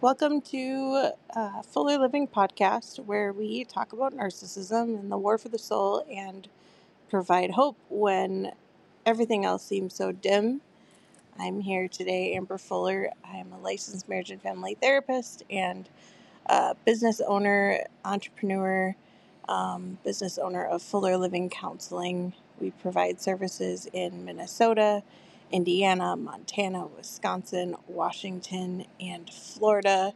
Welcome to uh, Fuller Living Podcast, where we talk about narcissism and the war for the soul and provide hope when everything else seems so dim. I'm here today, Amber Fuller. I'm a licensed marriage and family therapist and business owner, entrepreneur, um, business owner of Fuller Living Counseling. We provide services in Minnesota, Indiana, Montana, Wisconsin, Washington, and Florida.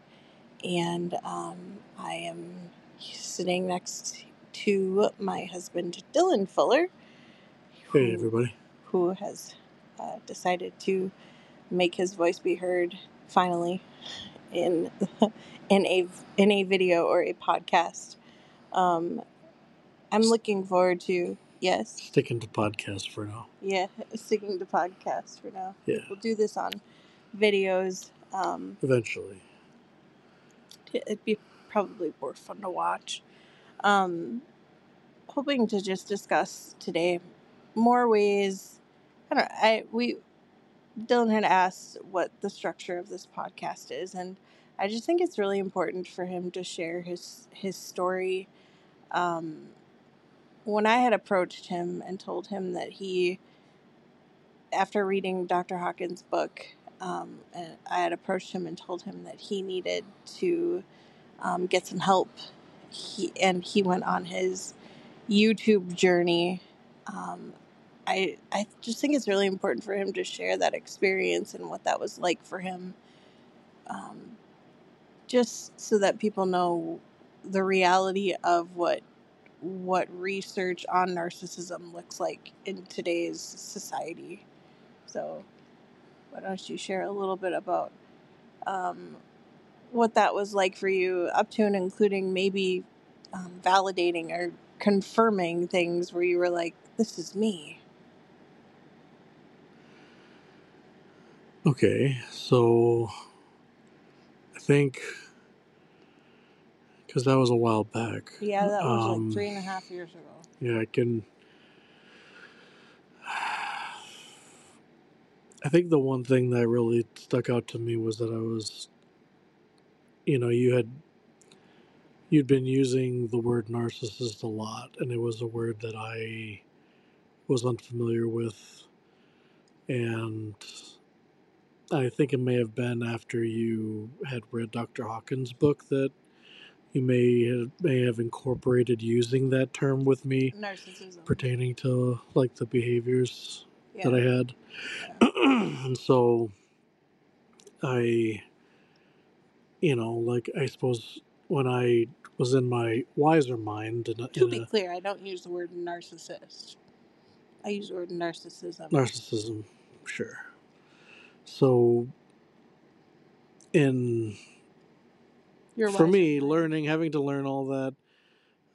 And um, I am sitting next to my husband, Dillon Fuller, Hey, everybody. who has uh, decided to make his voice be heard finally in in a in a video or a podcast. Um, I'm looking forward to yes, Sticking to podcast for now. yeah, sticking to podcast for now. Yeah, We'll do this on videos. Um, eventually. it'd be probably more fun to watch. Um, hoping to just discuss today more ways. I don't. I we Dillon had asked what the structure of this podcast is, and I just think it's really important for him to share his his story. Um, when I had approached him and told him that he, after reading Dr. Hawkins' book, um, I had approached him and told him that he needed to um, get some help. He and he went on his YouTube journey. Um, I I just think it's really important for him to share that experience and what that was like for him, um, just so that people know the reality of what what research on narcissism looks like in today's society. So, why don't you share a little bit about um, what that was like for you, up to and including maybe um, validating or confirming things where you were like, "This is me." Okay, so I think because that was a while back. Yeah, that was like Um, three and a half years ago. yeah, I can. I think the one thing that really stuck out to me was that I was, you know, you had you'd been using the word narcissist a lot, and it was a word that I was unfamiliar with, and I think it may have been after you had read Dr. Hawkins' book that you may have, may have incorporated using that term with me Narcissism. pertaining to like the behaviors Yeah. that I had. and so I, you know, like I suppose when I was in my wiser mind in a, To in be a clear, I don't use the word narcissist. I use the word narcissism. narcissism, sure. So, in You're for me, than I am. learning, having to learn all that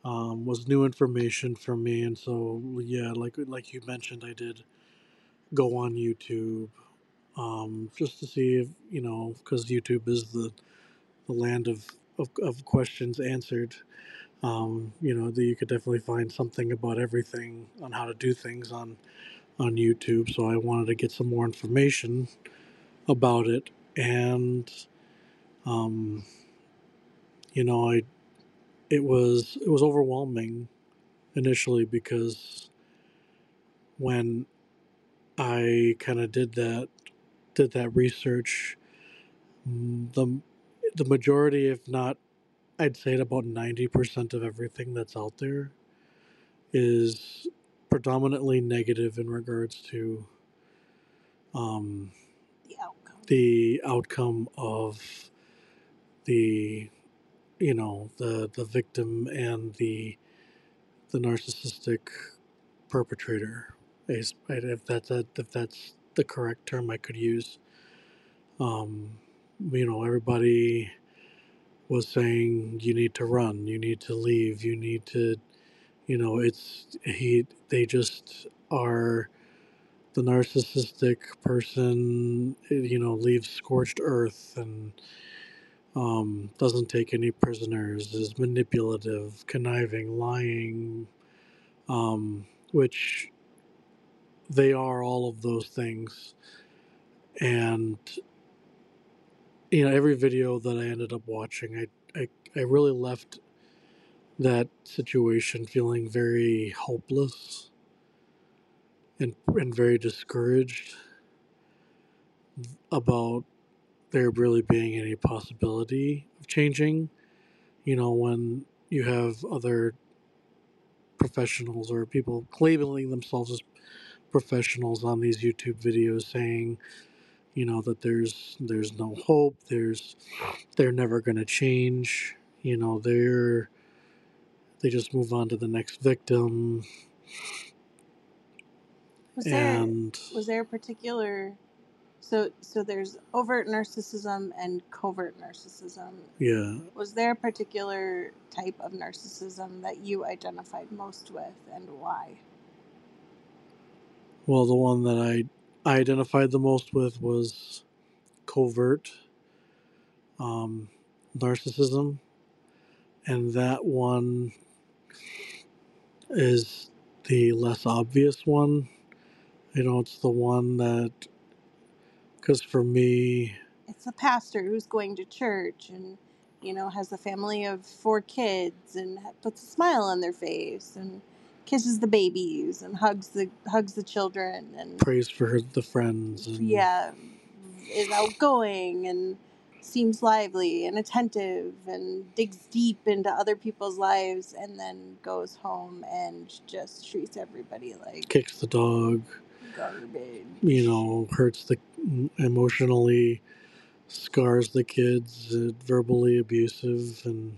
um, was new information for me, and so yeah, like like you mentioned, I did go on YouTube um, just to see if you know, because YouTube is the the land of of, of questions answered. Um, you know, that you could definitely find something about everything on how to do things on on YouTube. So I wanted to get some more information about it, and um, you know, I it was it was overwhelming initially because when I kind of did that did that research, the the majority, if not, I'd say about ninety percent of everything that's out there is predominantly negative in regards to um, the outcome. the outcome of the you know the the victim and the the narcissistic perpetrator. Is if that's a, if that's the correct term I could use. Um you know everybody was saying you need to run. You need to leave. You need to you know it's he they just are the narcissistic person you know leaves scorched earth and um, doesn't take any prisoners is manipulative conniving lying um, which they are all of those things. And you know every video that I ended up watching, I I, I really left that situation feeling very hopeless and and very discouraged about there really being any possibility of changing. You know, when you have other professionals or people labeling themselves as professionals on these YouTube videos saying, you know, that there's there's no hope, there's they're never going to change, you know, they're they just move on to the next victim. Was there was there a particular so so there's overt narcissism and covert narcissism. yeah, Was there a particular type of narcissism that you identified most with and why? well, the one that I I identified the most with was covert um, narcissism, and that one is the less obvious one. You know, it's the one that, because for me, It's a pastor who's going to church and you know has a family of four kids and ha- puts a smile on their face and kisses the babies and hugs the hugs the children and prays for her, the friends, and yeah is outgoing and seems lively and attentive and digs deep into other people's lives and then goes home and just treats everybody like kicks the dog, garbage you know, hurts the emotionally, scars the kids, uh, verbally abusive and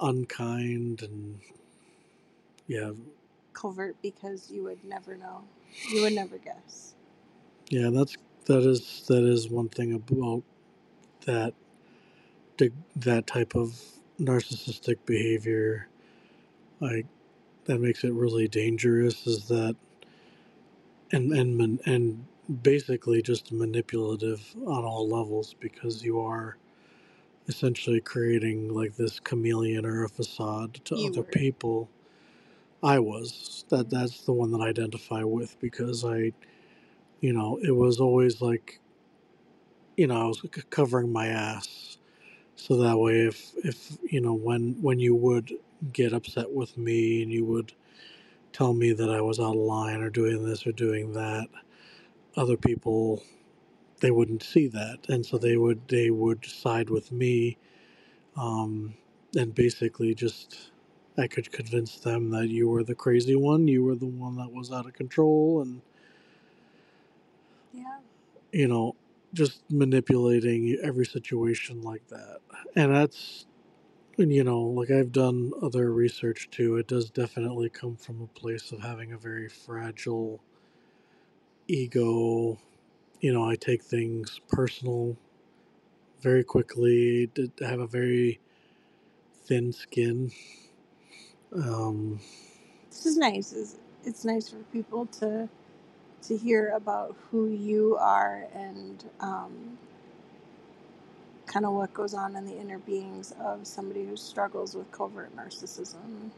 unkind, and yeah, covert because you would never know. You would never guess. Yeah, that's that is that is one thing about that that type of narcissistic behavior. Like that makes it really dangerous is that and and man- and basically just manipulative on all levels because you are essentially creating like this chameleon or a facade to You other were. people. I was. That that's the one that i identify with because i you know it was always like you know i was c- covering my ass. So that way if if you know when when you would get upset with me and you would tell me that i was out of line or doing this or doing that other people they wouldn't see that. And so they would they would side with me um, and basically just i could convince them that you were the crazy one you were the one that was out of control and yeah. you know just manipulating every situation like that. And that's and you know like i've done other research too it does definitely come from a place of having a very fragile ego. You know i take things personal very quickly to have a very thin skin. Um this is nice is it's nice for people to to hear about who you are and um, kind of what goes on in the inner beings of somebody who struggles with covert narcissism.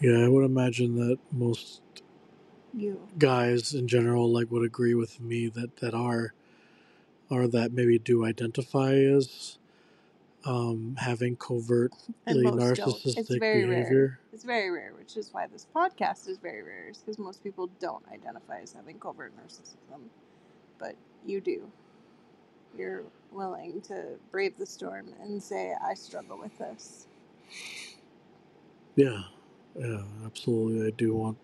Yeah i would imagine that most you. guys in general like would agree with me that that are or that maybe do identify as um, having covertly don't. It's narcissistic very rare. behavior. it's very rare which is why this podcast is very rare because most people don't identify as having covert narcissism but you do you're willing to brave the storm and say i struggle with this Yeah, yeah, absolutely. I do want.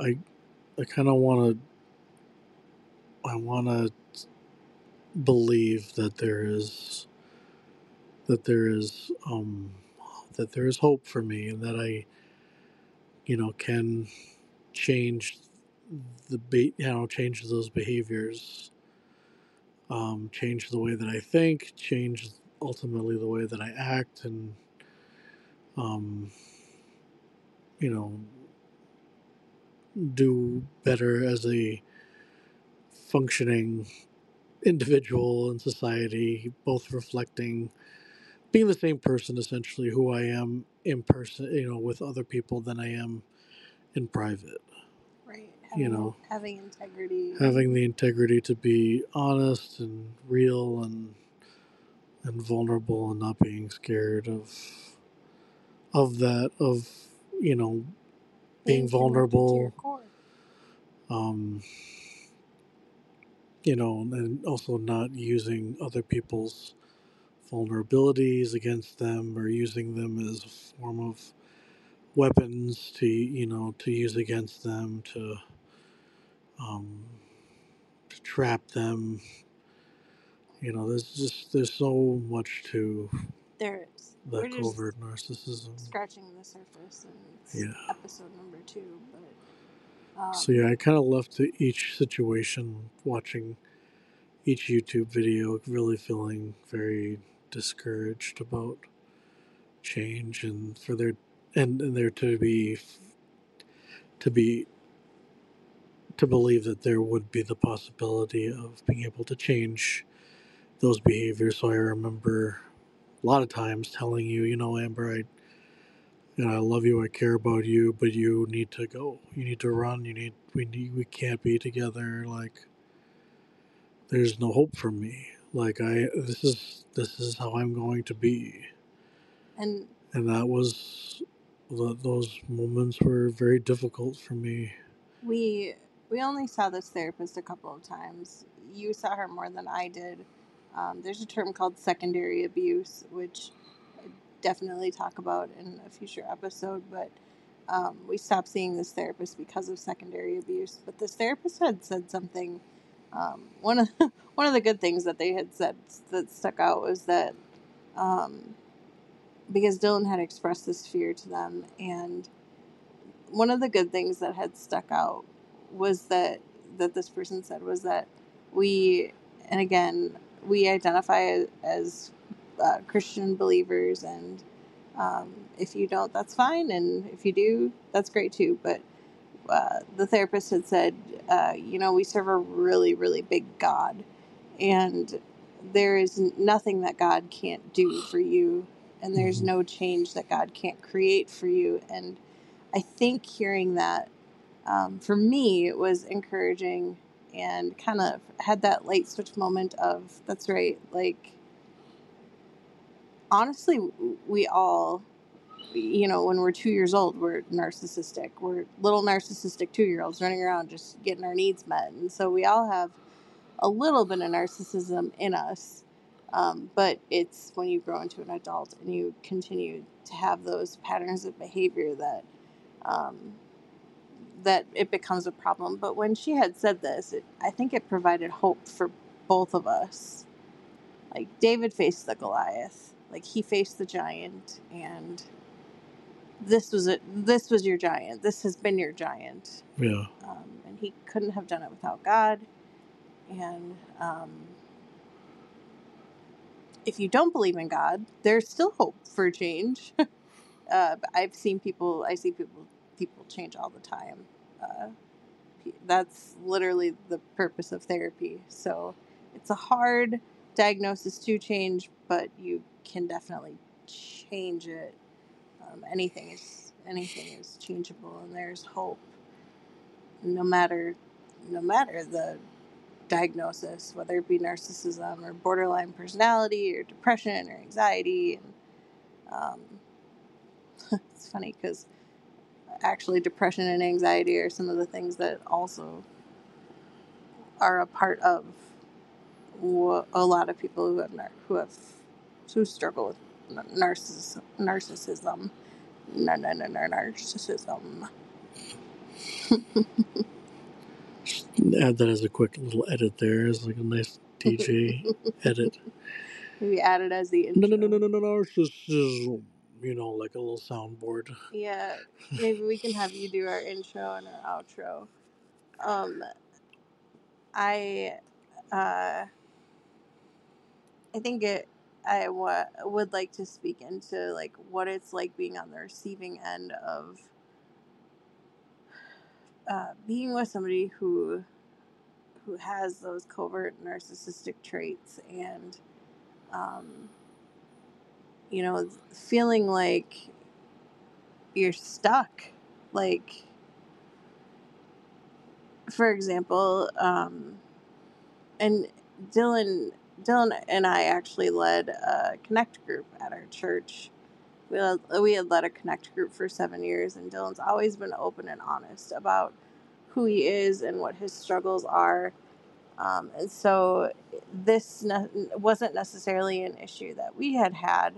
I, I kind of want to. I want to believe that there is. That there is, um, that there is hope for me, and that I, you know, can change the be you know change those behaviors um, change the way that i think change ultimately the way that i act and um, you know do better as a functioning individual in society both reflecting being the same person essentially who i am in person you know with other people than i am in private right you know, having integrity. having the integrity to be honest and real and and vulnerable and not being scared of of that of you know being your vulnerable um you know and also not using other people's vulnerabilities against them or using them as a form of weapons to you know to use against them to um to trap them you know there's just there's so much to There is. the We're just covert narcissism scratching the surface, and it's yeah episode number two. But um, so yeah i kind of left to each situation watching each youtube video really feeling very discouraged about change and for there and, and there to be to be to believe that there would be the possibility of being able to change those behaviors. So I remember a lot of times telling you, you know, Amber, I, you know, I love you, I care about you, but you need to go. You need to run. You need. We need. We can't be together. Like, there's no hope for me. Like I, this is this is how I'm going to be, and and that was. tho- Those moments were very difficult for me. we we only saw this therapist a couple of times. You saw her more than I did. Um, there's a term called secondary abuse, which I definitely talk about in a future episode. But um, we stopped seeing this therapist because of secondary abuse. But this therapist had said something. Um, one of one of the good things that they had said that stuck out was that um, because Dillon had expressed this fear to them, and one of the good things that had stuck out was that that this person said was that we and again we identify as, uh, Christian believers, and um, if you don't, that's fine, and if you do, that's great too. But uh, the therapist had said, uh, you know, we serve a really, really big God, and there is nothing that God can't do for you, and there's hmm no change that God can't create for you. And I think hearing that um, for me it was encouraging and kind of had that light switch moment of that's right. Like honestly, we all you know, when we're two years old, we're narcissistic. We're little narcissistic two year olds running around just getting our needs met. And so we all have a little bit of narcissism in us. Um, but it's when you grow into an adult and you continue to have those patterns of behavior that um, that it becomes a problem. But when she had said this, it, I think it provided hope for both of us. Like David faced the Goliath, like he faced the giant, and this was it. This was your giant. This has been your giant, Yeah. um, and he couldn't have done it without God. And um, if you don't believe in God, there's still hope for change. uh, I've seen people. I see people. People change all the time. Uh, that's literally the purpose of therapy. So it's a hard diagnosis to change, but you can definitely change it. Um, anything is anything is changeable, and there's hope. No matter, no matter the diagnosis, whether it be narcissism or borderline personality or depression or anxiety. And um, it's funny because actually, depression and anxiety are some of the things that also are a part of wha- a lot of people who have who have who struggle with nar- narciss- narcissism. No, no, no, no, narcissism. Add that as a quick little edit there. It's like a nice DJ edit. We added as the No, intro. no, no, no, no, no, narcissism. You know, like a little soundboard. Yeah, maybe we can have you do our intro and our outro. Um, I, uh, I think it. I wa- would like to speak into like what it's like being on the receiving end of uh, being with somebody who who has those covert narcissistic traits and um, you know feeling like you're stuck like for example, um, and Dillon, Dillon and I actually led a connect group at our church. We had, we had led a connect group for seven years, and Dillon's always been open and honest about who he is and what his struggles are. Um, and so this ne- wasn't necessarily an issue that we had had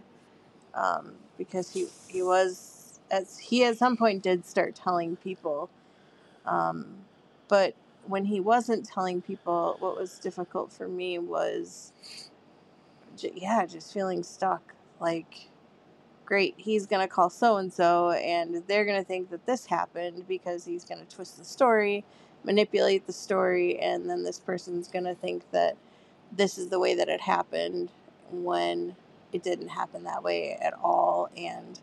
um, because he he was as he at some point did start telling people, um, but when he wasn't telling people, what was difficult for me was, j- yeah, just feeling stuck. Like, great, he's gonna call so and so, and they're gonna think that this happened because he's gonna twist the story, manipulate the story, and then this person's gonna think that this is the way that it happened when it didn't happen that way at all and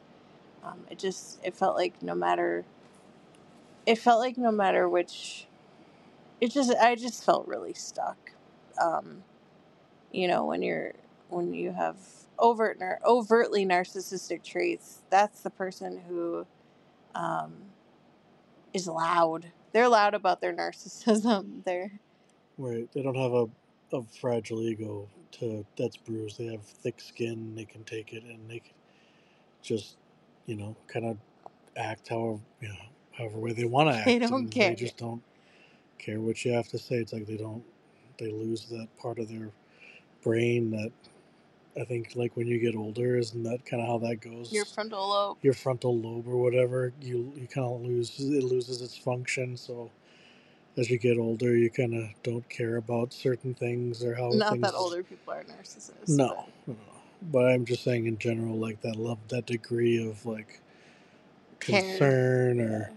um, it just it felt like no matter it felt like no matter which it just i just felt really stuck um, you know when you're when you have overt nar- overtly narcissistic traits that's the person who um, is loud they're loud about their narcissism they're Right. They don't have a, a fragile ego to that's bruised. They have thick skin. They can take it, and they can just, you know, kind of act however you know however way they want to act. They don't and care. They just don't care what you have to say. It's like they don't. They lose that part of their brain that I think, like when you get older, isn't that kind of how that goes? your frontal lobe your frontal lobe or whatever, you you kind of lose it loses its function. So as you get older, you kind of don't care about certain things or how not things. that older people are narcissists No, no, but I'm just saying in general, like that love, that degree of like concern but, or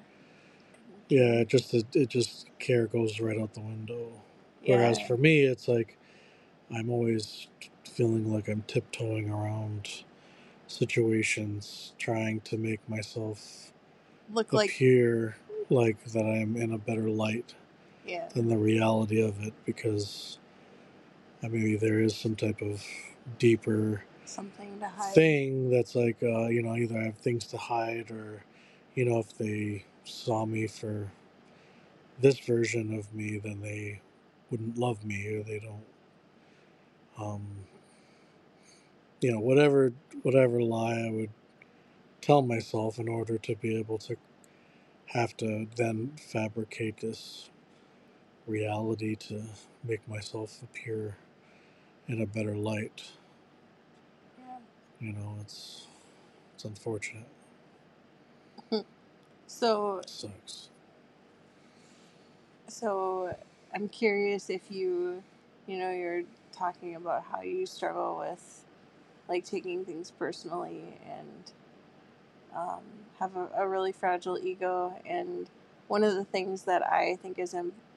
yeah, it just it, it just care goes right out the window. yeah. Whereas for me, it's like I'm always feeling like I'm tiptoeing around situations, trying to make myself look like appear like that I'm in a better light yeah. than the reality of it because I maybe there is some type of deeper something to hide. thing that's like uh, you know either I have things to hide or you know if they saw me for this version of me then they wouldn't love me or they don't um you know whatever whatever lie I would tell myself in order to be able to have to then fabricate this reality to make myself appear in a better light. yeah. You know, it's it's unfortunate. so It sucks. so i'm curious if you you know you're talking about how you struggle with like taking things personally and um, have a, a really fragile ego and one of the things that i think is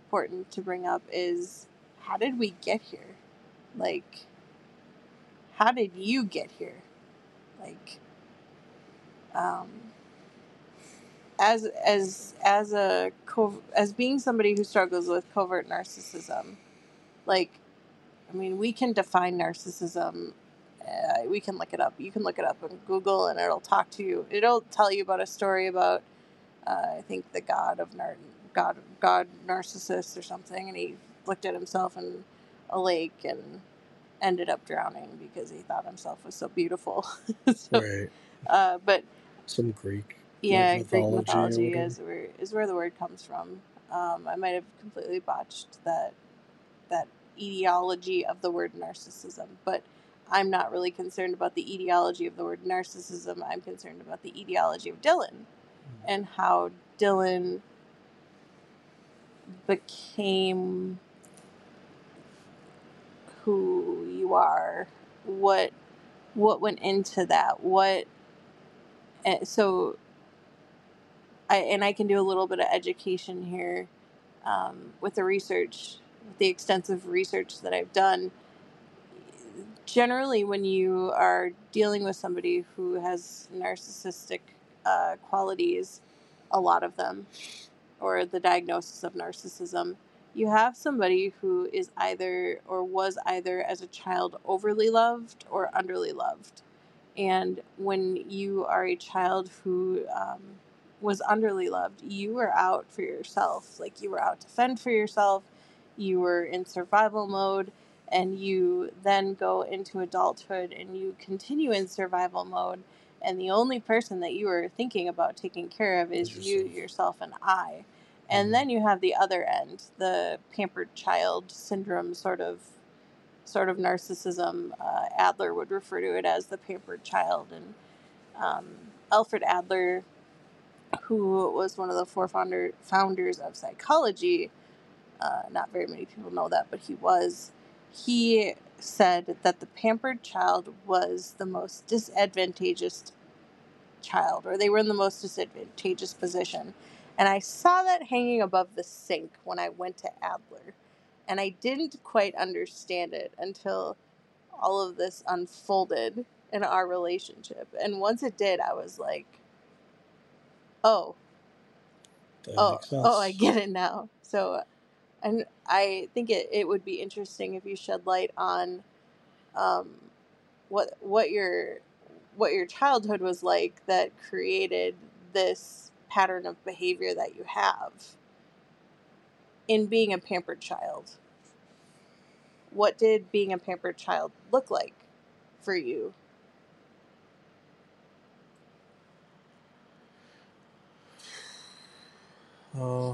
important to bring up is how did we get here? Like how did you get here? Like um as as as a as being somebody who struggles with covert narcissism like i mean we can define narcissism uh, we can look it up. You can look it up on google and it'll talk to you. It'll tell you about a story about uh, i think the god of Nar- god god narcissus or something and he looked at himself in a lake and ended up drowning because he thought himself was so beautiful so, Right. uh, but Some Greek. yeah, Greek mythology mythology is where is where the word comes from. Um, I might have completely botched that that etiology of the word narcissism, but I'm not really concerned about the etiology of the word narcissism. I'm concerned about the etiology of Dillon and how Dillon became who you are. What what went into that? What eh, so I, and I can do a little bit of education here um, with the research, with the extensive research that I've done. Generally, when you are dealing with somebody who has narcissistic uh, qualities, a lot of them, or the diagnosis of narcissism, you have somebody who is either or was either as a child overly loved or underly loved. And when you are a child who um, was underly loved. You were out for yourself. Like you were out to fend for yourself. You were in survival mode and you then go into adulthood and you continue in survival mode and the only person that you are thinking about taking care of is you Yourself. and i and Mhm. then you have the other end the pampered child syndrome sort of sort of narcissism uh, adler would refer to it as the pampered child and um, alfred adler who was one of the four founder, founders of psychology uh, not very many people know that, but he was. He said that the pampered child was the most disadvantageous child, or they were in the most disadvantageous position. And I saw that hanging above the sink when I went to Adler. And I didn't quite understand it until all of this unfolded in our relationship. And once it did, I was like, oh, That oh, oh, I get it now. So, and I think it, it would be interesting if you shed light on um, what what your what your childhood was like that created this pattern of behavior that you have in being a pampered child. What did being a pampered child look like for you? Uh,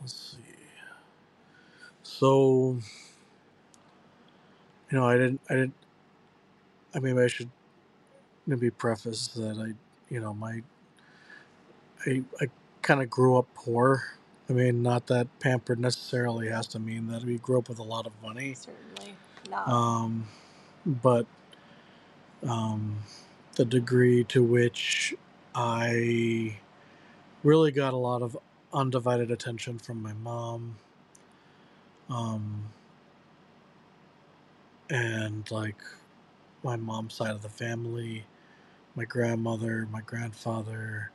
let's see. So, you know, I didn't, I didn't, I mean, I should maybe preface that I, you know, my, I, I kind of grew up poor. I mean, not that pampered necessarily has to mean that we grew up with a lot of money. Certainly not. Um, but um, the degree to which I really got a lot of undivided attention from my mom. Um, and like my mom's side of the family, my grandmother, my grandfather.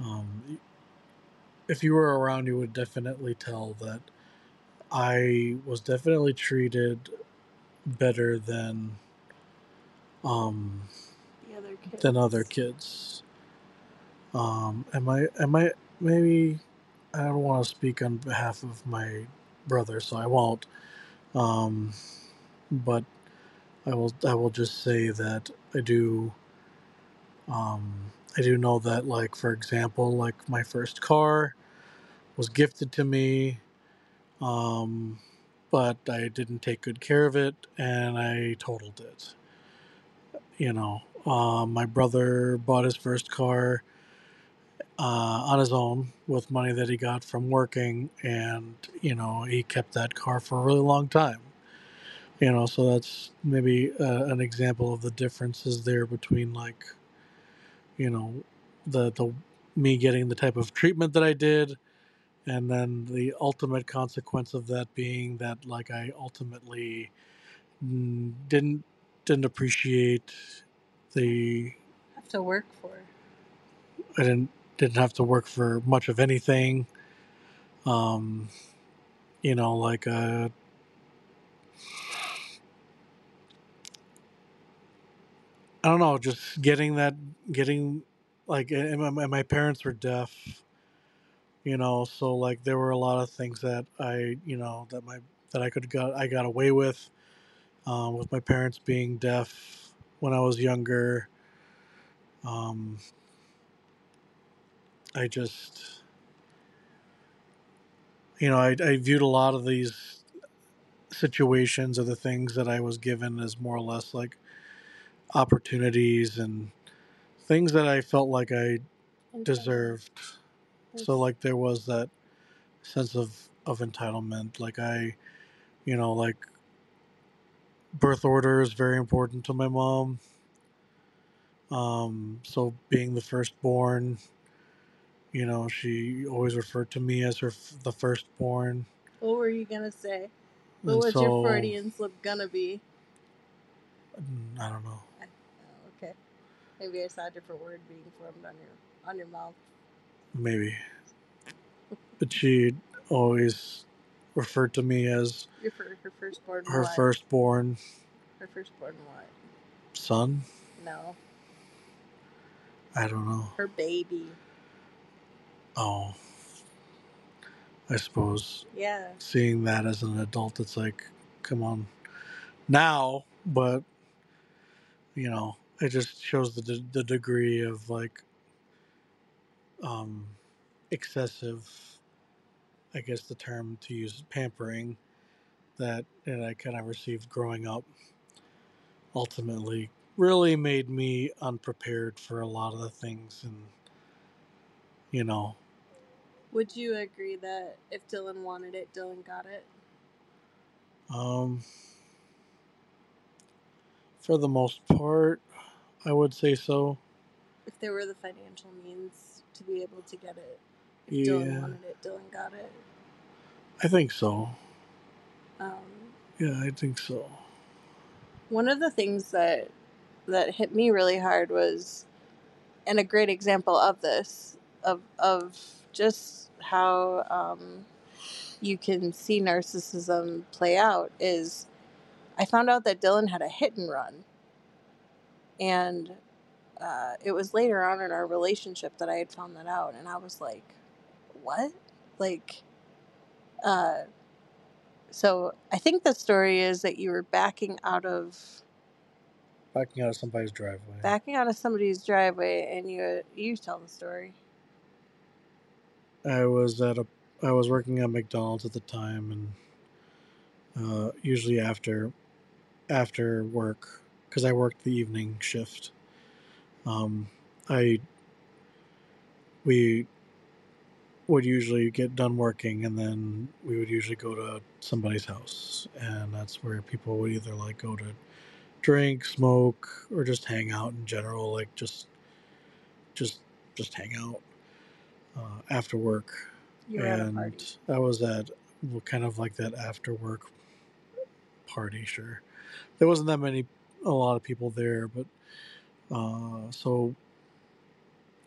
Um, if you were around, you would definitely tell that I was definitely treated better than um, the other kids. than other kids. Um, am I? Am I? Maybe I don't want to speak on behalf of my brother, so I won't. Um, but I will. I will just say that I do. Um, I do know that, like for example, like my first car was gifted to me, um, but I didn't take good care of it, and I totaled it. You know, um, my brother bought his first car uh, on his own with money that he got from working, and you know he kept that car for a really long time. You know, so that's maybe uh, an example of the differences there between like, you know, the the me getting the type of treatment that I did, and then the ultimate consequence of that being that like I ultimately didn't didn't appreciate the have to work for. I didn't didn't have to work for much of anything. Um, you know, like uh, I don't know, just getting that, getting like, and my, parents were deaf. You know, so like there were a lot of things that I, you know, that my that I could got I got away with, um, with my parents being deaf when I was younger. Um, I just, you know, I, I viewed a lot of these situations or the things that I was given as more or less like opportunities and things that I felt like I deserved. So like there was that sense of of entitlement. Like I, you know, like birth order is very important to my mom. Um, so being the firstborn, you know, she always referred to me as her f- the firstborn. What were you gonna say? What And was so, your Freudian slip gonna be? mm, I don't know. Maybe I saw a different word being formed on your on your mouth. Maybe. But she always referred to me as Your fir- her firstborn. her what? firstborn. Her firstborn what? son? No, I don't know. her baby. Oh, I suppose Yeah. seeing that as an adult, it's like, come on, now. But you know, it just shows the the degree of like um excessive. I guess the term to use pampering that that I kind of received growing up. Ultimately, really made me unprepared for a lot of the things, and you know, Would you agree that if Dillon wanted it, Dillon got it? Um, for the most part, I would say so. If there were the financial means to be able to get it, if Yeah. Dillon wanted it, Dillon got it. I think so. Um, Yeah, I think so. one of the things that that hit me really hard was and a great example of this of of just how um, you can see narcissism play out is I found out that Dillon had a hit and run and uh, it was later on in our relationship that I had found that out and I was like what like uh, so I think the story is that you were backing out of Backing out of somebody's driveway. backing out of somebody's driveway and you you tell the story I was at a. I was working at McDonald's at the time, and uh, usually after, after work, because I worked the evening shift. Um, I. We would usually get done working, and then we would usually go to somebody's house, and that's where people would either like go to drink, smoke, or just hang out in general, like just, just, just hang out uh, after work and I was at kind of like that after work party. Sure, there wasn't that many, a lot of people there, but uh, so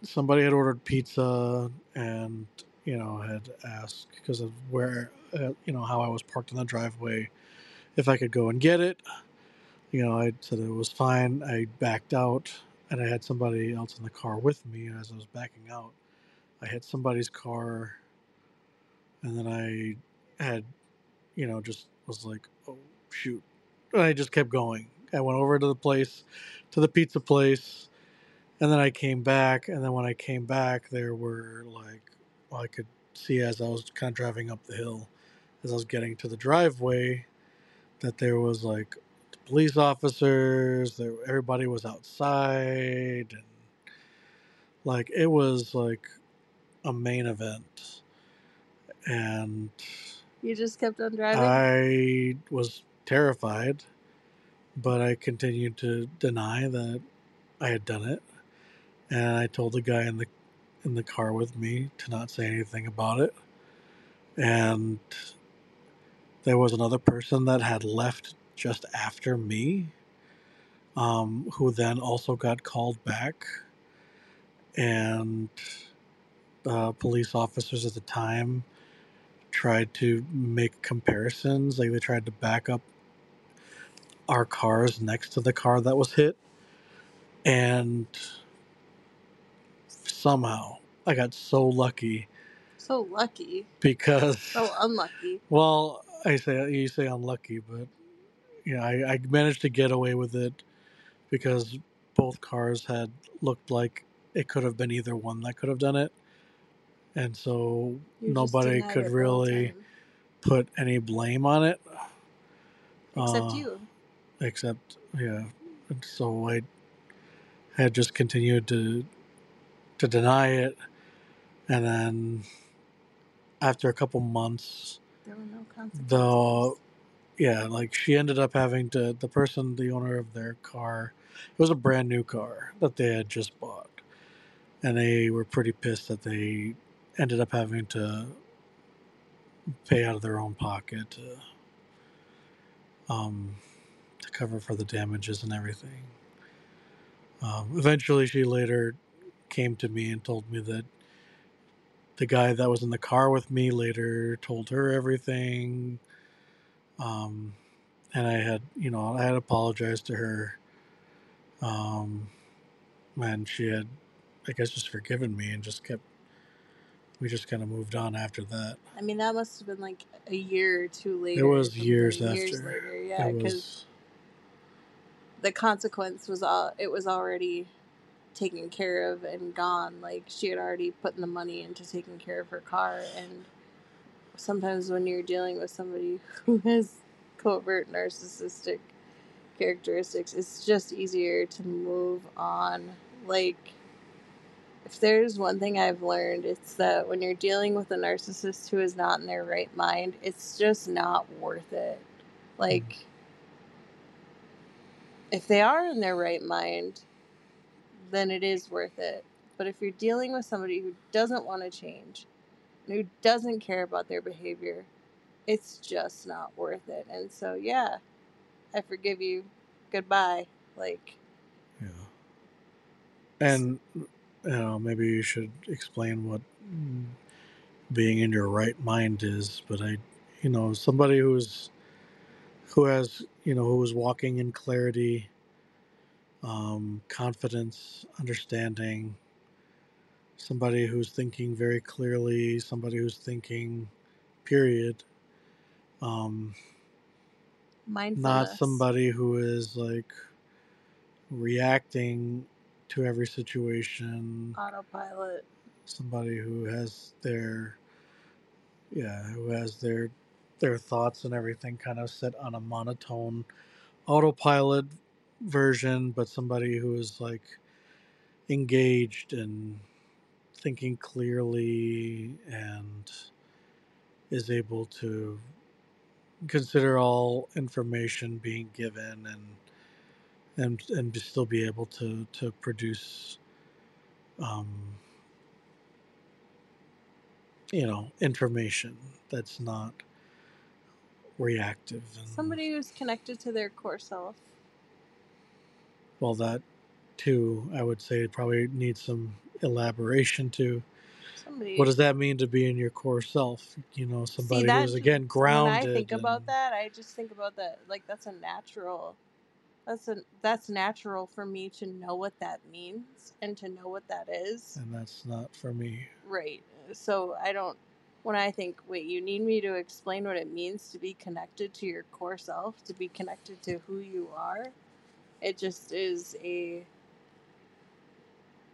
somebody had ordered pizza and you know had asked because of where uh, you know how I was parked in the driveway if I could go and get it. You know, I said it was fine. I backed out, and I had somebody else in the car with me. And as I was backing out, I hit somebody's car, and then I had, you know, just was like, oh shoot, and I just kept going. I went over to the place, to the pizza place, and then I came back. And then when I came back, there were like, well, I could see as I was kind of driving up the hill, as I was getting to the driveway, that there was like police officers. There, everybody was outside, and like it was like a main event. And you just kept on driving I was terrified, but I continued to deny that I had done it. And I told the guy in the in the car with me to not say anything about it. And there was another person that had left just after me, um, who then also got called back. And uh, police officers at the time tried to make comparisons. Like they tried to back up our cars next to the car that was hit. And somehow I got so lucky so lucky because, so unlucky well, I say you say unlucky, but you know, I, I managed to get away with it because both cars had looked like it could have been either one that could have done it. And so You nobody could it the whole really put any blame on it. except Uh, you Except, yeah. So I had just continued to to deny it, and then after a couple months, there were no consequences the yeah, like she ended up having to the person, the owner of their car, it was a brand new car that they had just bought, and they were pretty pissed that they ended up having to pay out of their own pocket to um cover for the damages and everything. Um, eventually, she later came to me and told me that the guy that was in the car with me later told her everything. Um, and I had, you know, I had apologized to her Um, and she had, I guess, just forgiven me and just kept. We just kind of moved on after that. I mean, that must have been like a year or two later. It was years Years after. later, yeah, because. The consequence was all it was already taken care of and gone. Like she had already put the money into taking care of her car, and sometimes when you're dealing with somebody who has covert narcissistic characteristics, it's just easier to move on. Like if there's one thing I've learned, it's that when you're dealing with a narcissist who is not in their right mind, it's just not worth it. Like, if they are in their right mind, then it is worth it. But if you're dealing with somebody who doesn't want to change, and who doesn't care about their behavior, it's just not worth it. And so, yeah, I forgive you. Goodbye. Like, Yeah. And you know, maybe you should explain what mm, being in your right mind is. But I, you know, somebody who's who has you know who is walking in clarity, um, confidence, understanding. Somebody who's thinking very clearly. Somebody who's thinking, period. Um, mindfulness. not somebody who is like reacting to every situation Autopilot. somebody who has their yeah who has their their thoughts and everything kind of set on a monotone autopilot version but somebody who is like engaged and thinking clearly and is able to consider all information being given and and and still be able to to produce um, you know information that's not reactive and Somebody who's connected to their core self. well that too i would say probably needs some elaboration to Somebody. what does that mean to be in your core self you know somebody See, that who's again grounded. When I think about that, I just think about that like that's a natural. That's a that's natural for me to know what that means and to know what that is. and that's not for me Right. So I don't. When I think, wait, you need me to explain what it means to be connected to your core self, to be connected to who you are, it just is a.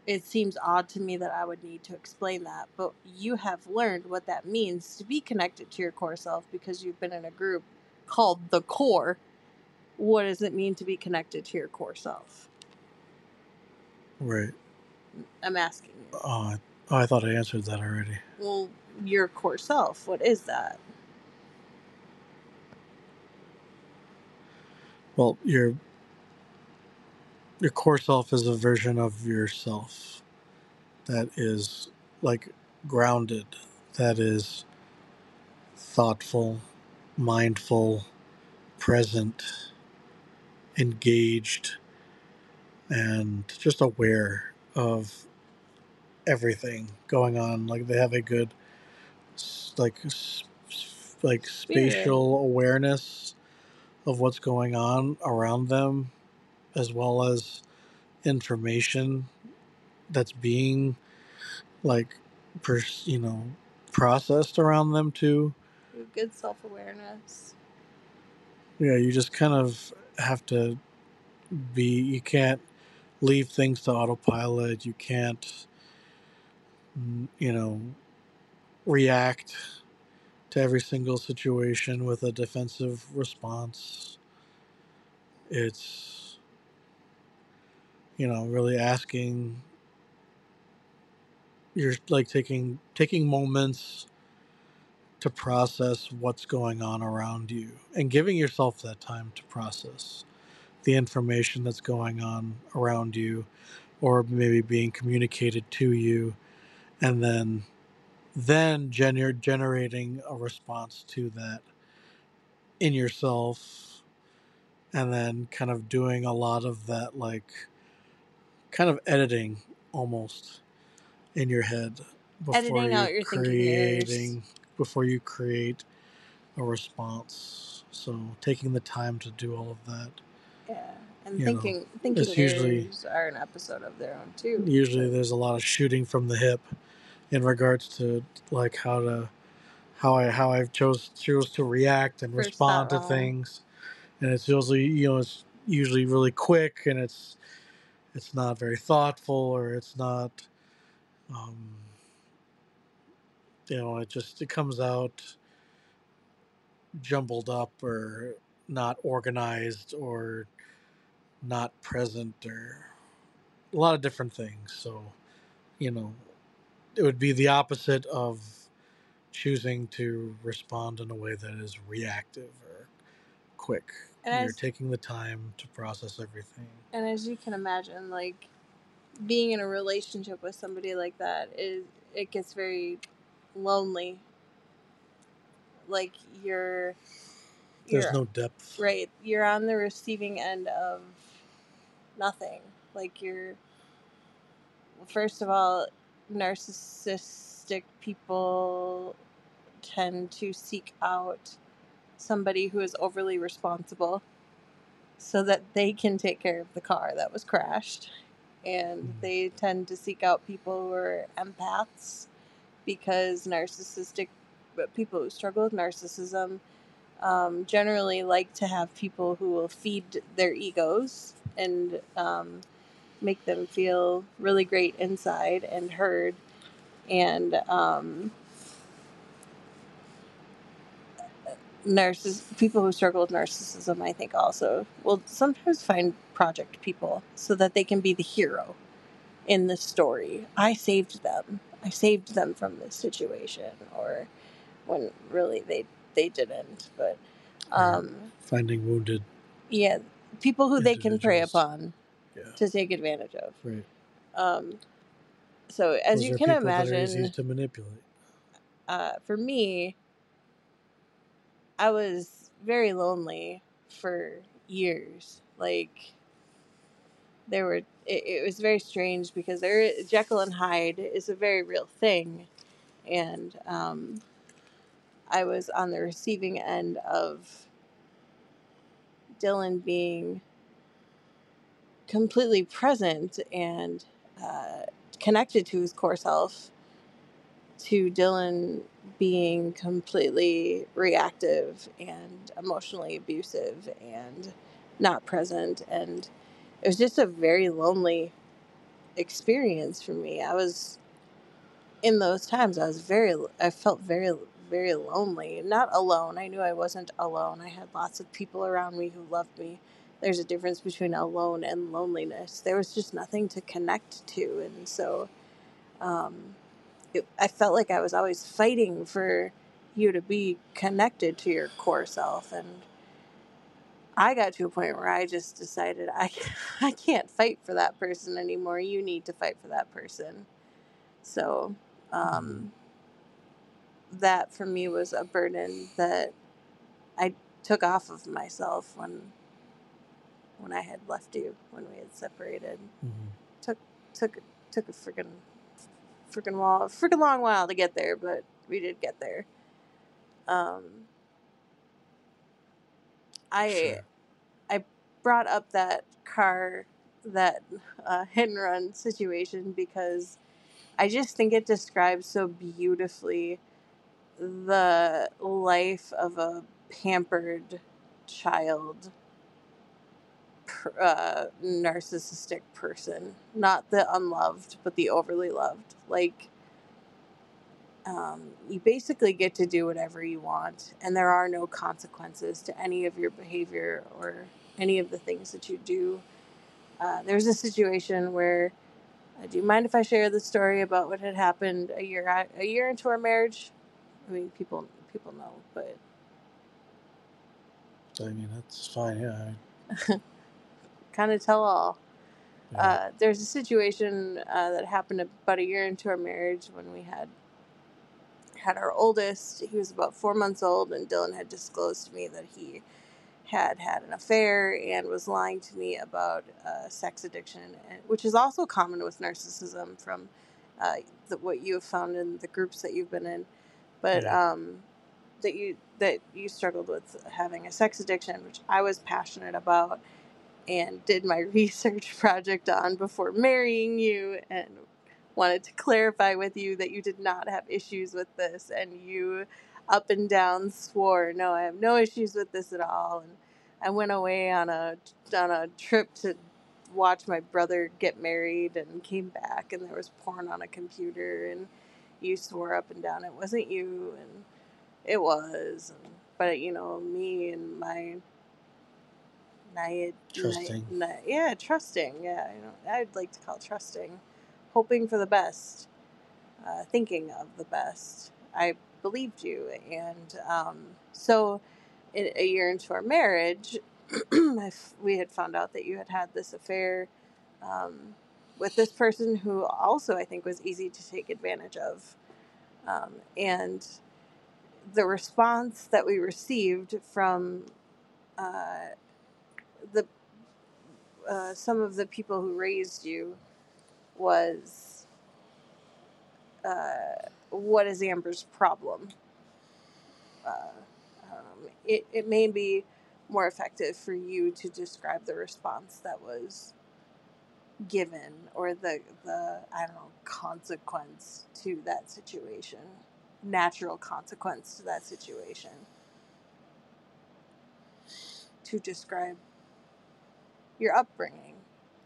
It seems odd to me that I would need to explain that, but you have learned what that means to be connected to your core self because you've been in a group called the core. What does it mean to be connected to your core self? right I'm asking you. oh, I- oh i thought i answered that already Well, your core self, what is that? Well, your your core self is a version of yourself that is like grounded, that is thoughtful, mindful, present, engaged, and just aware of everything going on. Like they have a good s- like s- like spatial awareness of what's going on around them as well as information that's being like pers- you know processed around them too good self awareness. yeah you just kind of have to be you can't leave things to autopilot you can't mm, you know react to every single situation with a defensive response. It's you know really asking you're like taking taking moments to process what's going on around you and giving yourself that time to process the information that's going on around you or maybe being communicated to you and then then gener- generating a response to that in yourself and then kind of doing a lot of that like kind of editing almost in your head before Editing you out your thinking creating before you create a response so taking the time to do all of that Yeah. And You know, thinking thinking it's usually- are an episode of their own too. usually there's a lot of shooting from the hip in regards to like how to how I how I chose chose to react and First respond thought to things, and it's usually you know it's usually really quick and it's it's not very thoughtful or it's not um, you know it just it comes out jumbled up or not organized or not present or a lot of different things. So you know it would be the opposite of choosing to respond in a way that is reactive or quick And you're as- taking the time to process everything And as you can imagine, like being in a relationship with somebody like that is it gets very lonely. Like you're there's you're no depth right, you're on the receiving end of nothing. Like you're first of all, narcissistic people tend to seek out somebody who is overly responsible so that they can take care of the car that was crashed. And Mhm. they tend to seek out people who are empaths because narcissistic people who struggle with narcissism um, generally like to have people who will feed their egos and um, make them feel really great inside and heard. And um, narciss- people who struggle with narcissism, I think, also will sometimes find project people so that they can be the hero in the story. I saved them. I saved them from this situation, or when really they they didn't. But um, finding wounded yeah, people who they can prey upon yeah to take advantage of. right Um, so as Those you can people that are easy imagine, to manipulate uh, for me, I was very lonely for years. Like there were, it, it was very strange because there Jekyll and Hyde is a very real thing, and um, I was on the receiving end of Dillon being completely present and uh, connected to his core self to Dillon being completely reactive and emotionally abusive and not present and it was just a very lonely experience for me. I was in those times I was very I felt very very lonely, not alone. I knew I wasn't alone. I had lots of people around me who loved me. There's a difference between alone and loneliness. There was just nothing to connect to and so um it, I felt like I was always fighting for you to be connected to your core self. And I got to a point where I just decided I, I can't fight for that person anymore. You need to fight for that person. So um, that for me was a burden that I took off of myself when when I had left you when we had separated Mhm. took took a freaking freaking while freaking long while to get there, but we did get there. Um, I Sure. I brought up that car that uh, hit and run situation because I just think it describes so beautifully the life of a pampered child uh, narcissistic person not the unloved but the overly loved like um, you basically get to do whatever you want and there are no consequences to any of your behavior or any of the things that you do uh, there's a situation where uh, do you mind if i share the story about what had happened a year a a year into our marriage i mean people people know but I mean, that's fine. Yeah. kind of tell all yeah. Uh, there's a situation uh, that happened about a year into our marriage when we had had our oldest. He was about four months old, and Dillon had disclosed to me that he had had an affair and was lying to me about uh, sex addiction, which is also common with narcissism from uh, the, what you have found in the groups that you've been in. But Yeah. um, that you that you struggled with having a sex addiction, which I was passionate about and did my research project on before marrying you and wanted to clarify with you that you did not have issues with this and you up and down swore no I have no issues with this at all. And I went away on a on a trip to watch my brother get married and came back and there was porn on a computer and you swore up and down it wasn't you and it was and, but you know me and my naive Trusting. na- na- yeah trusting. Yeah you know i'd like to call it trusting. Hoping for the best. Uh, thinking of the best. I believed you and um, so in, a year into our marriage we had found out that you had had this affair um, with this person who also i think was easy to take advantage of. Um, and the response that we received from uh, the uh, some of the people who raised you was uh, what is Amber's problem? Uh, um, it, it may be more effective for you to describe the response that was given or the, the I don't know, consequence to that situation, natural consequence to that situation. To describe your upbringing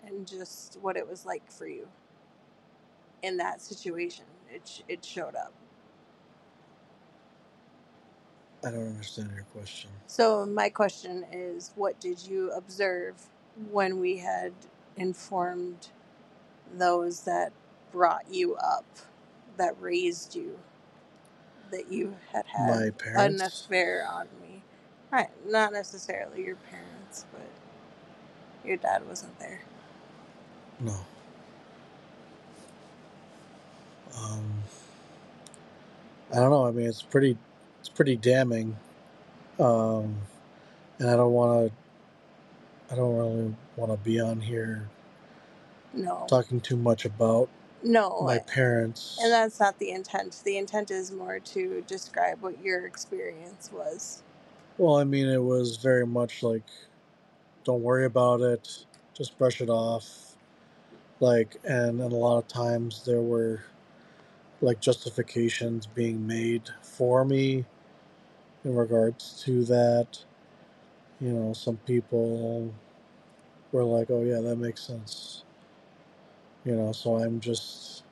and just what it was like for you in that situation. It, sh- it showed up. I don't understand your question. So, my question is what did you observe when we had informed those that brought you up, that raised you, that you had had My an parents? affair on me? Right, not necessarily your parents, but your dad wasn't there. No. Um, I don't know. I mean, it's pretty, it's pretty damning. Um, and I don't want to, I don't really want to be on here No. talking too much about no. my parents. And that's not the intent. The intent is more to describe what your experience was. Well, I mean, it was very much like, don't worry about it, just brush it off. Like, and, and a lot of times there were like justifications being made for me in regards to that. You know, some people were like, oh, yeah, that makes sense. You know, so I'm just,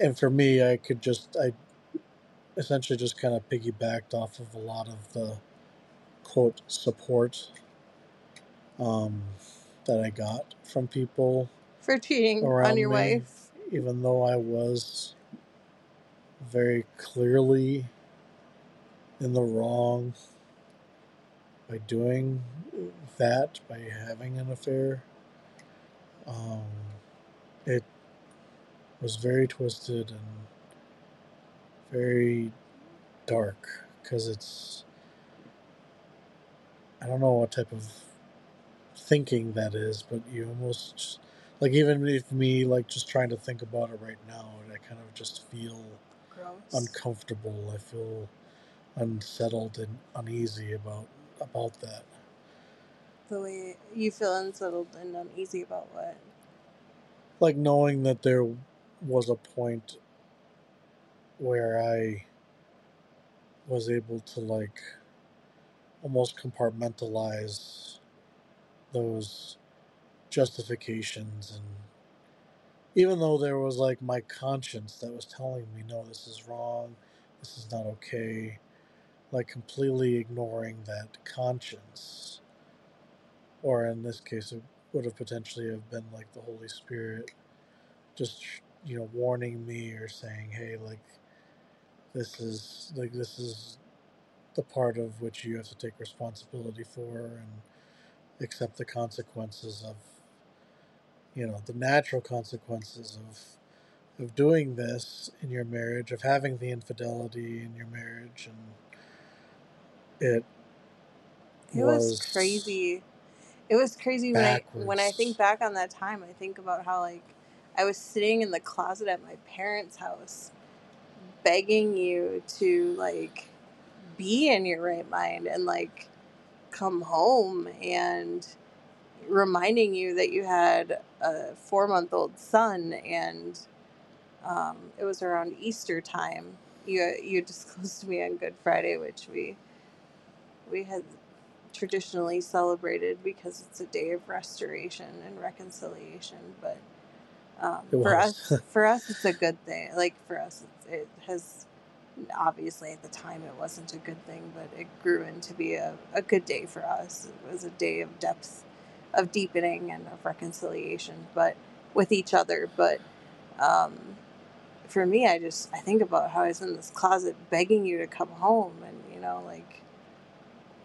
and for me, I could just, I essentially just kind of piggybacked off of a lot of the quote support um, that I got from people, For cheating on your me. wife. even though I was very clearly in the wrong by doing that, by having an affair. Um, it was very twisted and very dark because it's I don't know what type of thinking that is, but you almost like even if me like just trying to think about it right now, I kind of just feel Gross. uncomfortable. I feel unsettled and uneasy about about that. the way you feel unsettled and uneasy about what? Like knowing that there was a point where I was able to like almost compartmentalize those justifications and even though there was like my conscience that was telling me no this is wrong this is not okay like completely ignoring that conscience or in this case it would have potentially have been like the holy spirit just you know warning me or saying hey like this is like this is the part of which you have to take responsibility for and accept the consequences of you know the natural consequences of of doing this in your marriage of having the infidelity in your marriage and it It was, crazy. It was crazy when I when I think back on that time. I think about how like I was sitting in the closet at my parents' house, begging you to like be in your right mind and like come home and reminding you that you had a four month old son and um, it was around Easter time. You you disclosed to me on Good Friday, which we we had traditionally celebrated because it's a day of restoration and reconciliation. But um, for us, for us, it's a good thing. Like for us, it's, it has obviously at the time it wasn't a good thing, but it grew into be a, a good day for us. It was a day of depth, of deepening and of reconciliation, but with each other. But um, for me, I just I think about how I was in this closet begging you to come home, and you know, like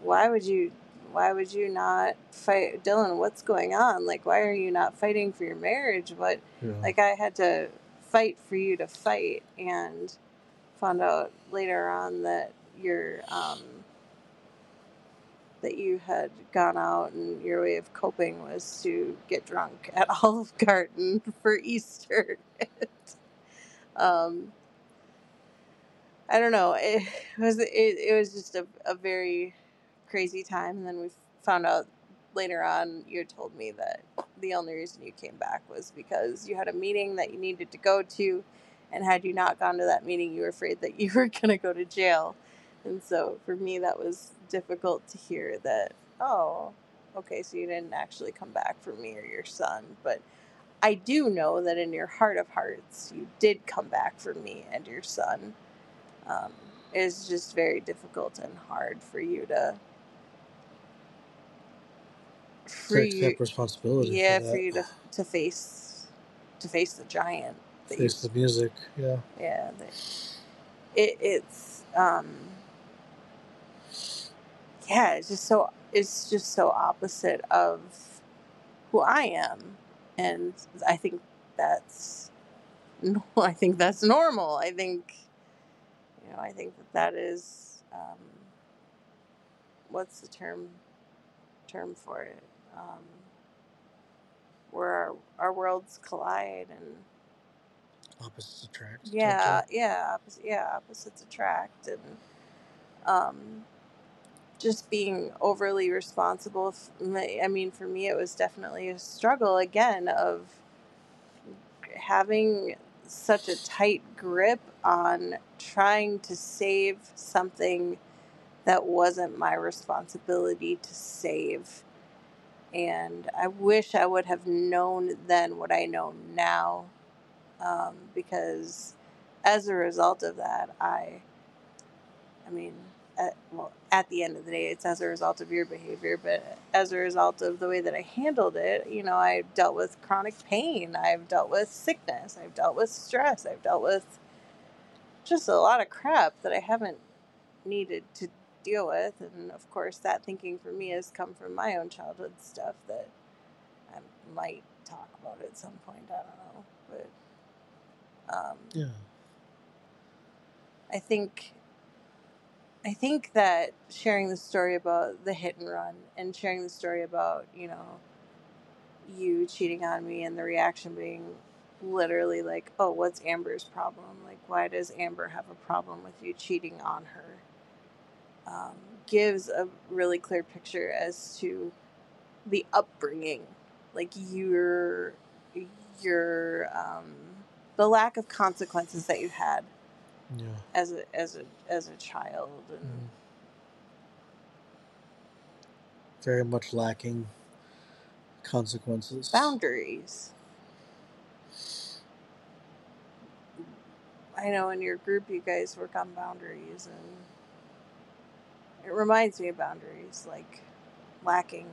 why would you why would you not fight dillon what's going on like why are you not fighting for your marriage what Yeah. like i had to fight for you to fight and found out later on that your um that you had gone out and your way of coping was to get drunk at olive garden for easter um I don't know. It was it, it was just a, a very crazy time, and then we found out later on. You told me that the only reason you came back was because you had a meeting that you needed to go to, and had you not gone to that meeting, you were afraid that you were going to go to jail. And so for me, that was difficult to hear that. Oh, okay, so you didn't actually come back for me or your son, but I do know that in your heart of hearts, you did come back for me and your son um, it's just very difficult and hard for you to for to you responsibility yeah for for you to to face to face the giant Face the music. Yeah. yeah it, it's um yeah it's just so it's just so opposite of who I am and I think that's no I think that's normal I think you know I think that that is um, what's the term term for it um, where our, our worlds collide and Opposites attract. yeah yeah opposite, yeah opposites attract and um, just being overly responsible f- i mean for me it was definitely a struggle again of having such a tight grip on trying to save something that wasn't my responsibility to save and I wish I would have known then what I know now, um, because as a result of that, I, I mean, at, well, at the end of the day, it's as a result of your behavior, but as a result of the way that I handled it, you know, I've dealt with chronic pain, I've dealt with sickness, I've dealt with stress, I've dealt with just a lot of crap that I haven't needed to deal with, and of course, that thinking for me has come from my own childhood stuff that I might talk about at some point. I don't know, but um, Yeah. I think I think that sharing the story about the hit and run and sharing the story about you know you cheating on me and the reaction being literally like, oh, what's Amber's problem? Like, why does Amber have a problem with you cheating on her? Um, gives a really clear picture as to the upbringing, like your your um, the lack of consequences that you had Yeah. as a as a as a child and Mm. Very much lacking consequences. boundaries. I know in your group you guys work on boundaries and it reminds me of boundaries like lacking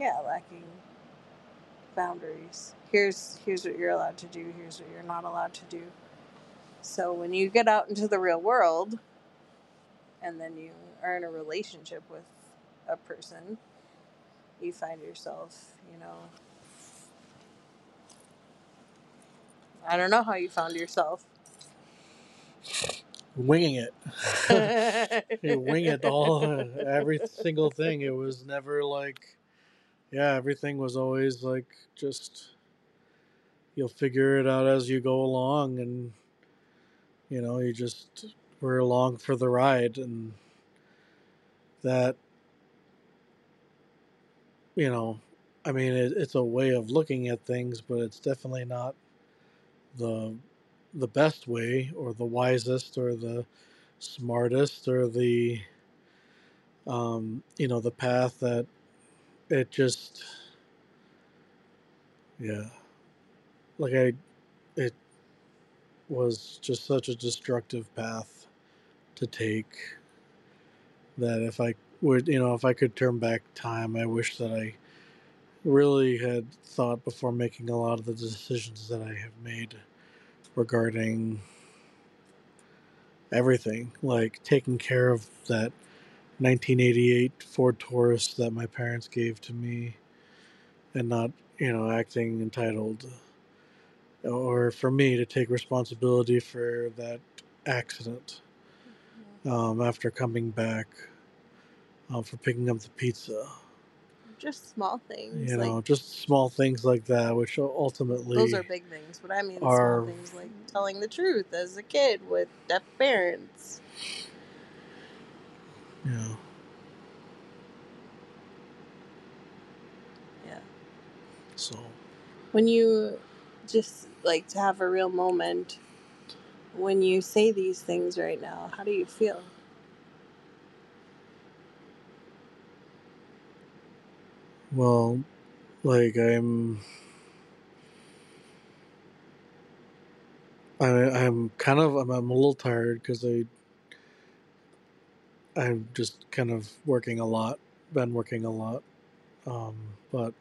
yeah lacking boundaries here's here's what you're allowed to do here's what you're not allowed to do so when you get out into the real world and then you are in a relationship with a person you find yourself you know i don't know how you found yourself Winging it. you wing it all, every single thing. It was never like, yeah, everything was always like just, you'll figure it out as you go along, and you know, you just were along for the ride, and that, you know, I mean, it, it's a way of looking at things, but it's definitely not the the best way or the wisest or the smartest or the um, you know the path that it just yeah. Like I it was just such a destructive path to take that if I would you know if I could turn back time I wish that I really had thought before making a lot of the decisions that I have made regarding everything, like taking care of that 1988 Ford Taurus that my parents gave to me and not, you know, acting entitled or for me to take responsibility for that accident um, after coming back um, for picking up the pizza. Just small things. You like, know, just small things like that, which ultimately those are big things. But I mean are- small things like telling the truth as a kid with deaf parents. Know, Yeah. so When you just like to have a real moment when you say these things right now, how do you feel? well, like I'm. I, I'm kind of I'm, I'm a little tired because I I'm just kind of working a lot, been working a lot, um, but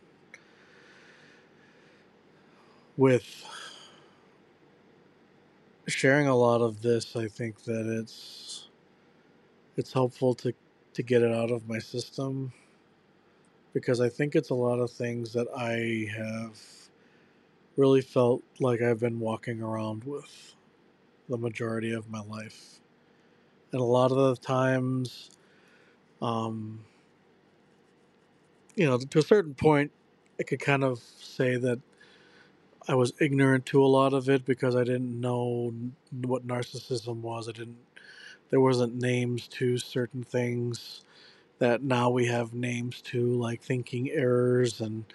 with sharing a lot of this, I think that it's it's helpful to to get it out of my system because I think it's a lot of things that I have really felt like I've been walking around with the majority of my life, and a lot of the times, um, you know, to a certain point, I could kind of say that I was ignorant to a lot of it because I didn't know what narcissism was. I didn't. There wasn't names to certain things that now we have names to, like thinking errors and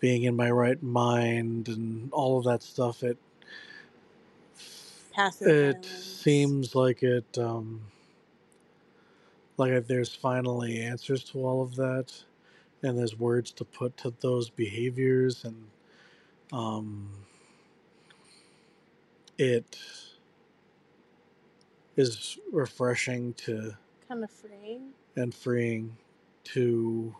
being in my right mind and all of that stuff. It Passive it violence. seems like it um, like there's finally answers to all of that, and there's words to put to those behaviors and um, it is refreshing to kind of freeing. and freeing to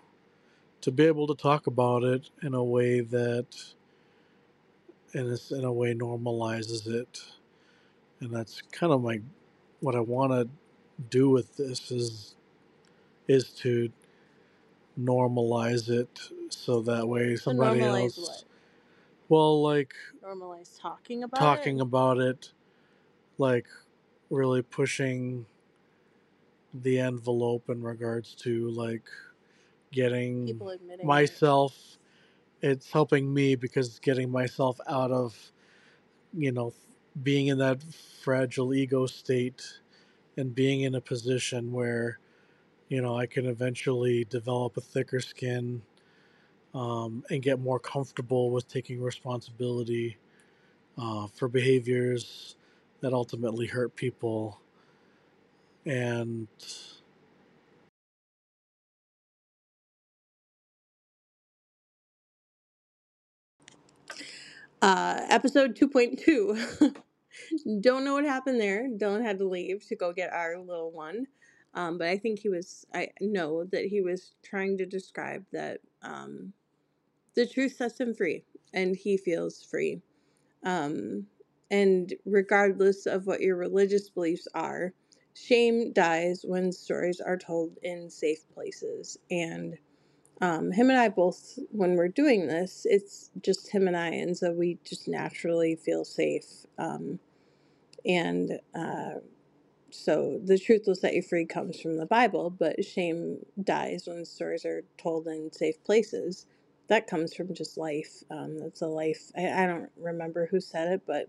to be able to talk about it in a way that and it's in a way normalizes it and that's kind of my what I want to do with this is is to normalize it so that way somebody normalize else what? well like Normalize talking about talking it. about it like really pushing the envelope in regards to like getting admitting it. myself it's helping me because it's getting myself out of you know being in that fragile ego state and being in a position where you know i can eventually develop a thicker skin um, and get more comfortable with taking responsibility uh, for behaviors that ultimately hurt people. And Uh, episode 2.2. Don't know what happened there. Dillon had to leave to go get our little one. Um, but I think he was, I know that he was trying to describe that um, the truth sets him free and he feels free. Um, and regardless of what your religious beliefs are, shame dies when stories are told in safe places. And um, him and I both, when we're doing this, it's just him and I, and so we just naturally feel safe. Um, and uh, so the truth will set you free comes from the Bible, but shame dies when stories are told in safe places. That comes from just life. Um, that's a life. I, I don't remember who said it, but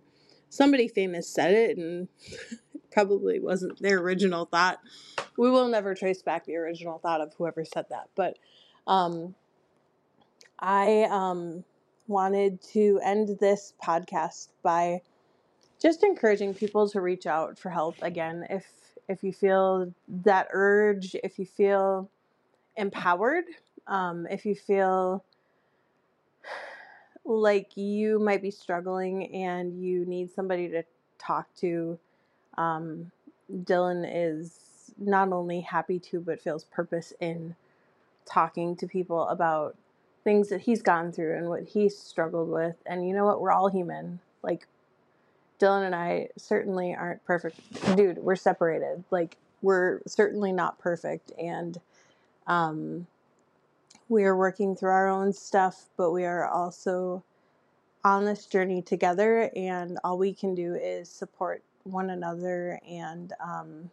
somebody famous said it, and probably wasn't their original thought. We will never trace back the original thought of whoever said that, but um, I um, wanted to end this podcast by just encouraging people to reach out for help again. If if you feel that urge if you feel empowered um, if you feel like you might be struggling and you need somebody to talk to um, dillon is not only happy to but feels purpose in talking to people about things that he's gone through and what he's struggled with. And you know what? We're all human. Like Dillon and I certainly aren't perfect. Dude, we're separated. Like we're certainly not perfect. And um we are working through our own stuff, but we are also on this journey together. And all we can do is support one another. And um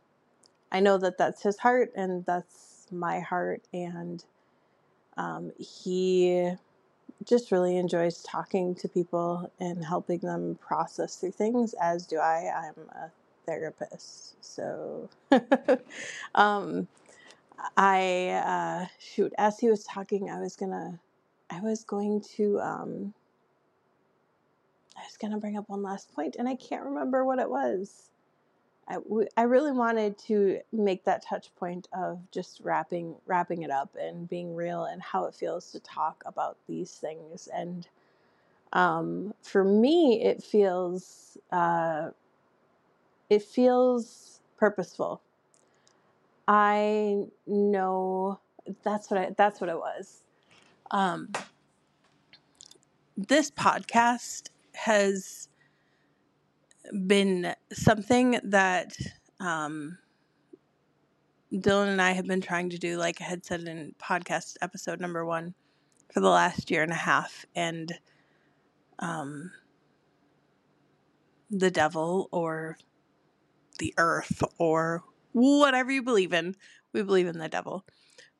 I know that that's his heart and that's my heart and um he just really enjoys talking to people and helping them process through things, as do I. I'm a therapist. So, um, I, uh, shoot, as he was talking, I was gonna, I was going to, um, I was gonna bring up one last point and I can't remember what it was. I, I really wanted to make that touch point of just wrapping wrapping it up and being real and how it feels to talk about these things. And um, for me it feels uh, it feels purposeful. I know that's what I, that's what it was. Um, this podcast has been something that um, Dillon and I have been trying to do, like I had said in podcast episode number one, for the last year and a half. And um, the devil or the earth or whatever you believe in, we believe in the devil.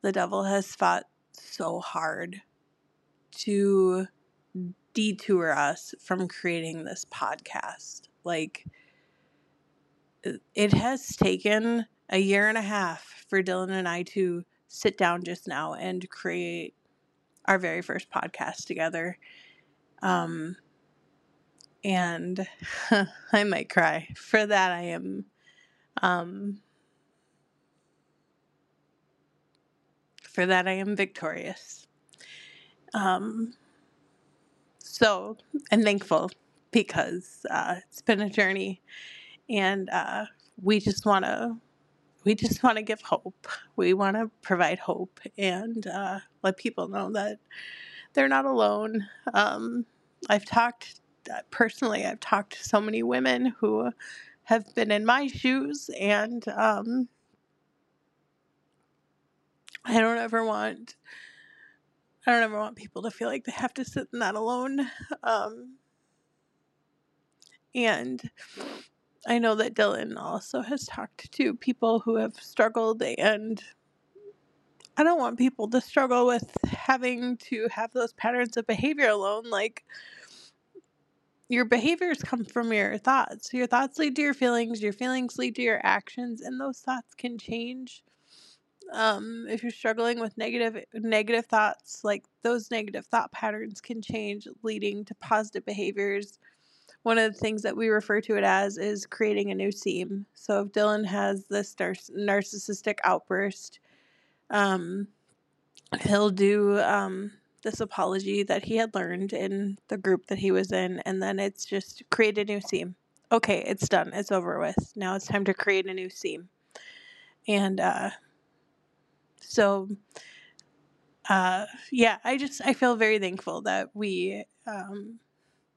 The devil has fought so hard to detour us from creating this podcast. Like, it has taken a year and a half for Dillon and I to sit down just now and create our very first podcast together. Um, and I might cry. For that, I am. Um, for that, I am victorious. Um, so, and thankful because uh, it's been a journey, and uh, we just want to we just want to give hope. We want to provide hope and uh, let people know that they're not alone. Um, I've talked personally. I've talked to so many women who have been in my shoes, and um, I don't ever want. I don't ever want people to feel like they have to sit in that alone. Um, and I know that Dillon also has talked to people who have struggled, and I don't want people to struggle with having to have those patterns of behavior alone. Like, your behaviors come from your thoughts. Your thoughts lead to your feelings, your feelings lead to your actions, and those thoughts can change. Um, if you're struggling with negative negative thoughts, like those negative thought patterns can change, leading to positive behaviors one of the things that we refer to it as is creating a new seam. So if Dillon has this narcissistic outburst, um, he'll do um, this apology that he had learned in the group that he was in, and then it's just create a new seam. Okay, it's done. It's over with. Now it's time to create a new seam. And uh, so, uh, yeah, I just I feel very thankful that we um,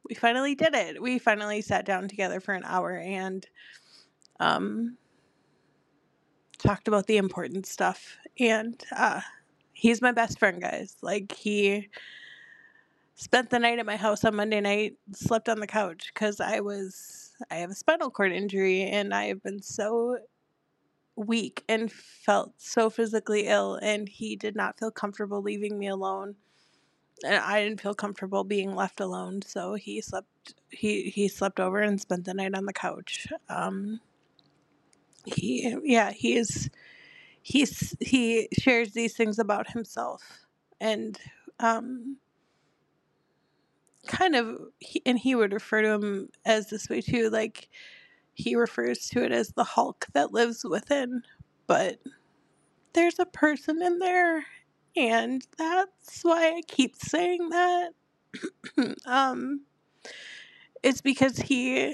we finally did it. We finally sat down together for an hour and um, talked about the important stuff. And uh, he's my best friend, guys. Like, he spent the night at my house on Monday night, slept on the couch because I was, I have a spinal cord injury and I have been so weak and felt so physically ill. And he did not feel comfortable leaving me alone and I didn't feel comfortable being left alone, so he slept he he slept over and spent the night on the couch. Um, he yeah he's he's he shares these things about himself, and um, kind of, he, and he would refer to him as this way too. Like he refers to it as the Hulk that lives within, but there's a person in there, and that's why I keep saying that. um, it's because he,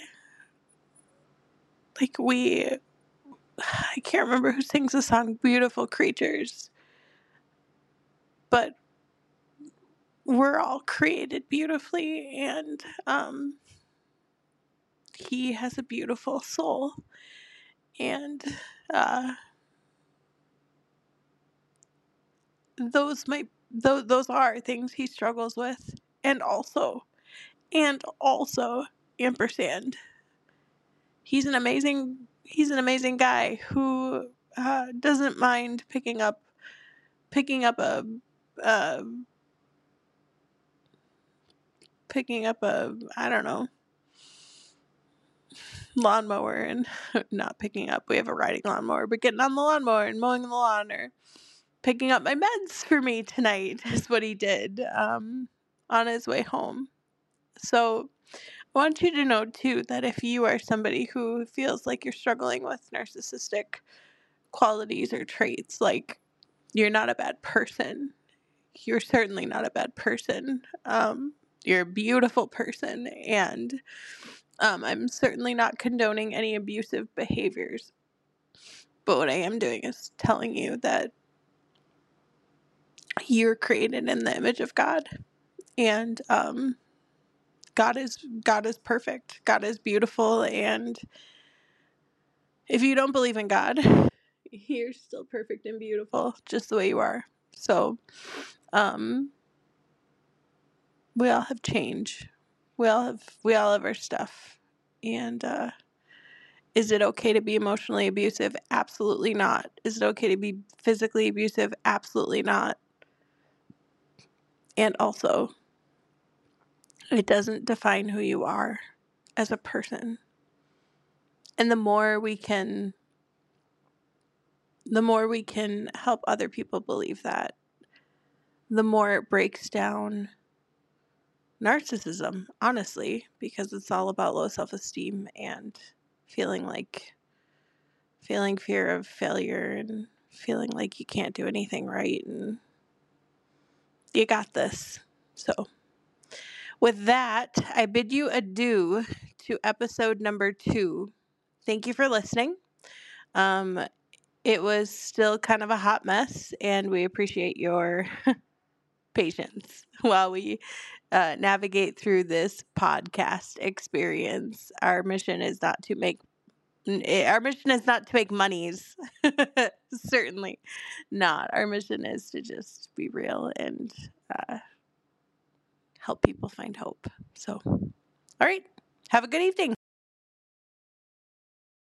like we, I can't remember who sings the song "Beautiful Creatures," but we're all created beautifully, and um, he has a beautiful soul, and uh, those might those those are things he struggles with, and also, and also ampersand. He's an amazing he's an amazing guy who uh, doesn't mind picking up picking up a. a picking up a I don't know lawnmower and not picking up. We have a riding lawnmower, but getting on the lawnmower and mowing the lawn or picking up my meds for me tonight is what he did um, on his way home. So I want you to know too that if you are somebody who feels like you're struggling with narcissistic qualities or traits, like you're not a bad person. You're certainly not a bad person. Um, you're a beautiful person, and um, I'm certainly not condoning any abusive behaviors. But what I am doing is telling you that you're created in the image of God, and um, God is God is perfect. God is beautiful, and if you don't believe in God, you're still perfect and beautiful, just the way you are. So, um, we all have change. We all have we all have our stuff, and uh, is it okay to be emotionally abusive? Absolutely not. Is it okay to be physically abusive? Absolutely not. And also, it doesn't define who you are as a person. And the more we can the more we can help other people believe that, the more it breaks down narcissism, honestly, because it's all about low self-esteem and feeling like feeling fear of failure and feeling like you can't do anything right and you got this. So, with that, I bid you adieu to episode number two. Thank you for listening. Um, it was still kind of a hot mess, and we appreciate your patience while we uh, navigate through this podcast experience. Our mission is not to make our mission is not to make monies. Certainly not. Our mission is to just be real and uh, help people find hope. So, all right. Have a good evening.